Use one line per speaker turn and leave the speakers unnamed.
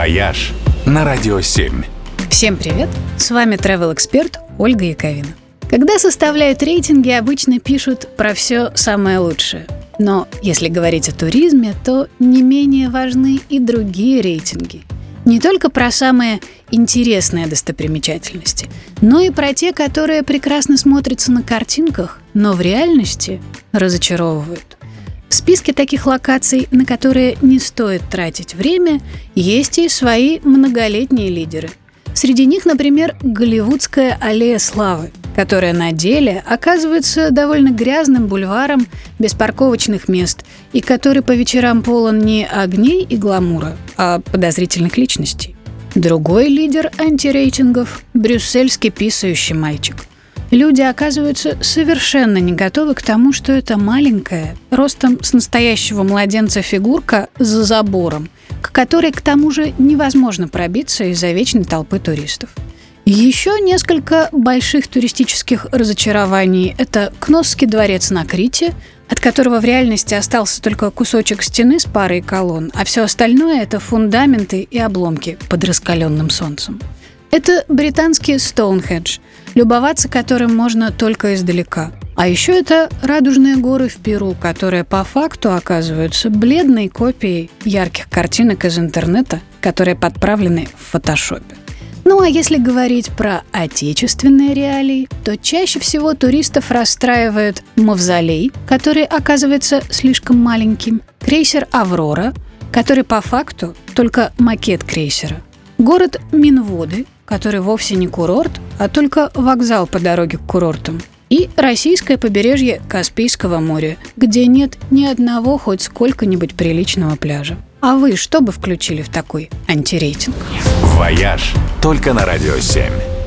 «Вояж» на Радио 7.
Всем привет! С вами travel эксперт Ольга Яковина. Когда составляют рейтинги, обычно пишут про все самое лучшее. Но если говорить о туризме, то не менее важны и другие рейтинги. Не только про самые интересные достопримечательности, но и про те, которые прекрасно смотрятся на картинках, но в реальности разочаровывают. В списке таких локаций, на которые не стоит тратить время, есть и свои многолетние лидеры. Среди них, например, Голливудская аллея славы, которая на деле оказывается довольно грязным бульваром без парковочных мест и который по вечерам полон не огней и гламура, а подозрительных личностей. Другой лидер антирейтингов – брюссельский писающий мальчик – люди оказываются совершенно не готовы к тому, что это маленькая, ростом с настоящего младенца фигурка за забором, к которой к тому же невозможно пробиться из-за вечной толпы туристов. Еще несколько больших туристических разочарований – это Кносский дворец на Крите, от которого в реальности остался только кусочек стены с парой колонн, а все остальное – это фундаменты и обломки под раскаленным солнцем. Это британский Стоунхедж, любоваться которым можно только издалека. А еще это радужные горы в Перу, которые по факту оказываются бледной копией ярких картинок из интернета, которые подправлены в фотошопе. Ну а если говорить про отечественные реалии, то чаще всего туристов расстраивает мавзолей, который оказывается слишком маленьким, крейсер «Аврора», который по факту только макет крейсера, город Минводы, который вовсе не курорт, а только вокзал по дороге к курортам. И российское побережье Каспийского моря, где нет ни одного хоть сколько-нибудь приличного пляжа. А вы что бы включили в такой антирейтинг?
«Вояж» только на Радио 7.